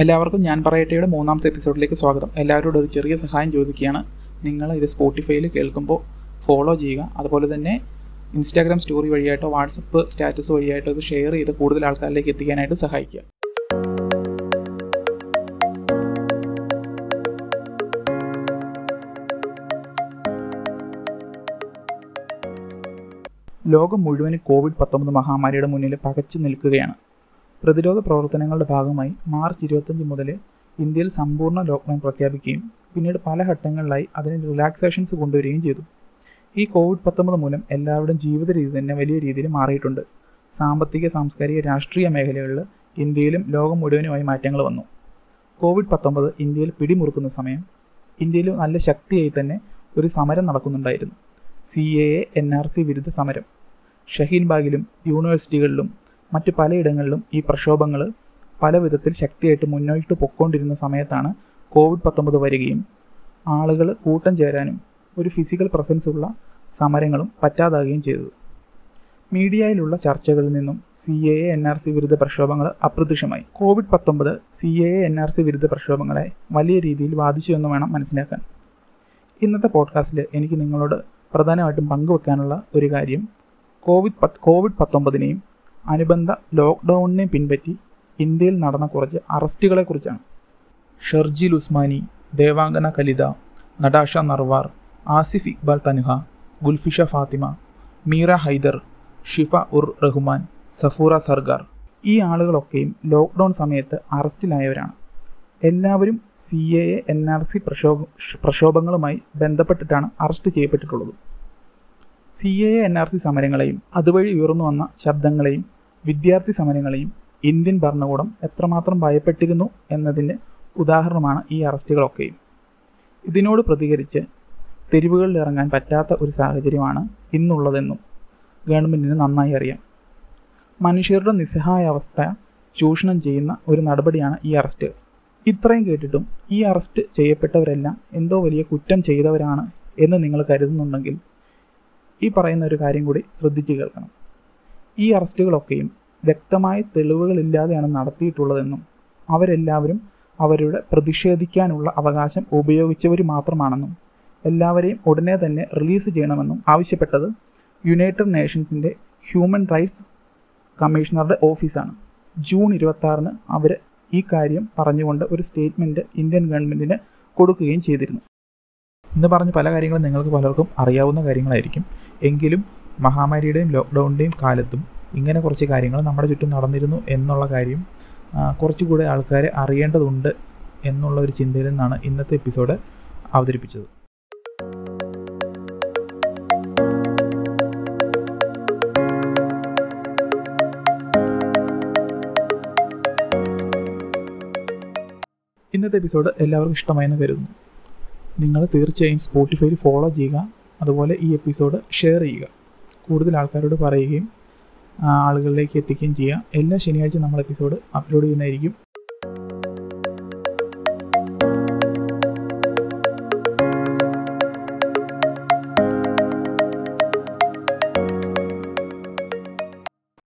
എല്ലാവർക്കും ഞാൻ പറയട്ടെയുടെ മൂന്നാമത്തെ എപ്പിസോഡിലേക്ക് സ്വാഗതം. എല്ലാവരോടും ഒരു ചെറിയ സഹായം ചോദിക്കുകയാണ്. നിങ്ങൾ ഇത് സ്പോട്ടിഫൈയിൽ കേൾക്കുമ്പോൾ ഫോളോ ചെയ്യുക. അതുപോലെ തന്നെ ഇൻസ്റ്റാഗ്രാം സ്റ്റോറി വഴിയായിട്ടോ വാട്സപ്പ് സ്റ്റാറ്റസ് വഴിയായിട്ടോ ഇത് ഷെയർ ചെയ്ത് കൂടുതൽ ആൾക്കാരിലേക്ക് എത്തിക്കാനായിട്ട് സഹായിക്കുക. ലോകം മുഴുവൻ കോവിഡ് പത്തൊമ്പത് മഹാമാരിയുടെ മുന്നിൽ പകച്ചു നിൽക്കുകയാണ്. പ്രതിരോധ പ്രവർത്തനങ്ങളുടെ ഭാഗമായി മാർച്ച് ഇരുപത്തഞ്ച് മുതൽ ഇന്ത്യയിൽ സമ്പൂർണ ലോക്ക്ഡൗൺ പ്രഖ്യാപിക്കുകയും പിന്നീട് പല ഘട്ടങ്ങളിലായി അതിന് റിലാക്സേഷൻസ് കൊണ്ടുവരികയും ചെയ്തു. ഈ കോവിഡ് പത്തൊമ്പത് മൂലം എല്ലാവരുടെയും ജീവിത രീതി തന്നെ വലിയ രീതിയിൽ മാറിയിട്ടുണ്ട്. സാമ്പത്തിക സാംസ്കാരിക രാഷ്ട്രീയ മേഖലകളിൽ ഇന്ത്യയിലും ലോകം മുഴുവനുമായി മാറ്റങ്ങൾ വന്നു. കോവിഡ് പത്തൊമ്പത് ഇന്ത്യയിൽ പിടിമുറുക്കുന്ന സമയം ഇന്ത്യയിൽ നല്ല ശക്തിയായി തന്നെ ഒരു സമരം നടക്കുന്നുണ്ടായിരുന്നു. C A N R C വിരുദ്ധ സമരം. ഷഹീൻബാഗിലും യൂണിവേഴ്സിറ്റികളിലും മറ്റ് പലയിടങ്ങളിലും ഈ പ്രക്ഷോഭങ്ങൾ പല വിധത്തിൽ ശക്തിയായിട്ട് മുന്നോട്ട് പൊക്കോണ്ടിരുന്ന സമയത്താണ് കോവിഡ് പത്തൊമ്പത് വരികയും ആളുകൾ കൂട്ടം ചേരാനും ഒരു ഫിസിക്കൽ പ്രസൻസ് ഉള്ള സമരങ്ങളും പറ്റാതാകുകയും ചെയ്തത്. മീഡിയയിലുള്ള ചർച്ചകളിൽ നിന്നും C A N R C വിരുദ്ധ പ്രക്ഷോഭങ്ങൾ അപ്രത്യക്ഷമായി. കോവിഡ് പത്തൊമ്പത് C A N R C വിരുദ്ധ പ്രക്ഷോഭങ്ങളെ വലിയ രീതിയിൽ ബാധിച്ചു എന്ന് വേണം മനസ്സിലാക്കാൻ. ഇന്നത്തെ പോഡ്കാസ്റ്റിൽ എനിക്ക് നിങ്ങളോട് പ്രധാനമായിട്ടും പങ്കുവെക്കാനുള്ള ഒരു കാര്യം കോവിഡ് കോവിഡ് പത്തൊമ്പതിനെയും അനുബന്ധ ലോക്ക്ഡൗണിനെ പിൻപറ്റി ഇന്ത്യയിൽ നടന്ന കുറച്ച് അറസ്റ്റുകളെക്കുറിച്ചാണ്. ഷർജിൽ ഉസ്മാനി ദേവാംഗന കലിത നടാഷ നർവാർ ആസിഫ് ഇക്ബാൽ തനുഹ ഗുൽഫിഷ ഫാത്തിമ മീറ ഹൈദർ ഷിഫ ഉർ റഹ്മാൻ സഫൂറ സർഗാർ. ഈ ആളുകളൊക്കെയും ലോക്ക്ഡൗൺ സമയത്ത് അറസ്റ്റിലായവരാണ്. എല്ലാവരും C A N R C പ്രക്ഷോഭ പ്രക്ഷോഭങ്ങളുമായി ബന്ധപ്പെട്ടിട്ടാണ് arrest ചെയ്യപ്പെട്ടിട്ടുള്ളത്. C A N R C സമരങ്ങളെയും അതുവഴി ഉയർന്നു വന്ന ശബ്ദങ്ങളെയും വിദ്യാർത്ഥി സമരങ്ങളെയും ഇന്ത്യൻ ഭരണകൂടം എത്രമാത്രം ഭയപ്പെട്ടിരുന്നു എന്നതിന്റെ ഉദാഹരണമാണ് ഈ അറസ്റ്റുകളൊക്കെയും. ഇതിനോട് പ്രതികരിച്ച് തെരുവുകളിൽ ഇറങ്ങാൻ പറ്റാത്ത ഒരു സാഹചര്യമാണ് ഇന്നുള്ളതെന്നും ഗവൺമെന്റിന് നന്നായി അറിയാം. മനുഷ്യരുടെ നിസ്സഹായ അവസ്ഥ ചൂഷണം ചെയ്യുന്ന ഒരു നടപടിയാണ് ഈ അറസ്റ്റ്. ഇത്രയും കേട്ടിട്ടും ഈ അറസ്റ്റ് ചെയ്യപ്പെട്ടവരെല്ലാം എന്തോ വലിയ കുറ്റം ചെയ്തവരാണ് എന്ന് നിങ്ങൾ കരുതുന്നുണ്ടെങ്കിൽ ഈ പറയുന്ന ഒരു കാര്യം കൂടി ശ്രദ്ധിച്ചു കേൾക്കണം. ഈ അറസ്റ്റുകളൊക്കെയും വ്യക്തമായ തെളിവുകളില്ലാതെയാണ് നടത്തിയിട്ടുള്ളതെന്നും അവരെല്ലാവരും അവരുടെ പ്രതിഷേധിക്കാനുള്ള അവകാശം ഉപയോഗിച്ചവർ മാത്രമാണെന്നും എല്ലാവരെയും ഉടനെ തന്നെ റിലീസ് ചെയ്യണമെന്നും ആവശ്യപ്പെട്ടത് യുണൈറ്റഡ് നേഷൻസിന്റെ ഹ്യൂമൻ റൈറ്റ്സ് കമ്മീഷണറുടെ ഓഫീസാണ്. ജൂൺ ഇരുപത്തി അവർ ഈ കാര്യം പറഞ്ഞുകൊണ്ട് ഒരു സ്റ്റേറ്റ്മെന്റ് ഇന്ത്യൻ ഗവൺമെന്റിന് കൊടുക്കുകയും ചെയ്തിരുന്നു. ഇന്ന് പറഞ്ഞ പല കാര്യങ്ങളും നിങ്ങൾക്ക് പലർക്കും അറിയാവുന്ന കാര്യങ്ങളായിരിക്കും. എങ്കിലും മഹാമാരിയുടെയും ലോക്ക്ഡൗണിന്റെയും കാലത്തും ഇങ്ങനെ കുറച്ച് കാര്യങ്ങൾ നമ്മുടെ ചുറ്റും നടന്നിരുന്നു എന്നുള്ള കാര്യം കുറച്ചുകൂടെ ആൾക്കാരെ അറിയേണ്ടതുണ്ട് എന്നുള്ള ഒരു ചിന്തയിൽ നിന്നാണ് ഇന്നത്തെ എപ്പിസോഡ് അവതരിപ്പിച്ചത്. ഇന്നത്തെ എപ്പിസോഡ് എല്ലാവർക്കും ഇഷ്ടമായെന്ന് കരുതുന്നു. നിങ്ങൾ തീർച്ചയായും സ്പോട്ടിഫൈയിൽ ഫോളോ ചെയ്യുക. അതുപോലെ ഈ എപ്പിസോഡ് ഷെയർ ചെയ്യുക. കൂടുതൽ ആൾക്കാരോട് പറയുകയും ആളുകളിലേക്ക് എത്തിക്കുകയും ചെയ്യുക. എല്ലാ ശനിയാഴ്ച നമ്മൾ എപ്പിസോഡ് അപ്ലോഡ് ചെയ്യുന്നതായിരിക്കും.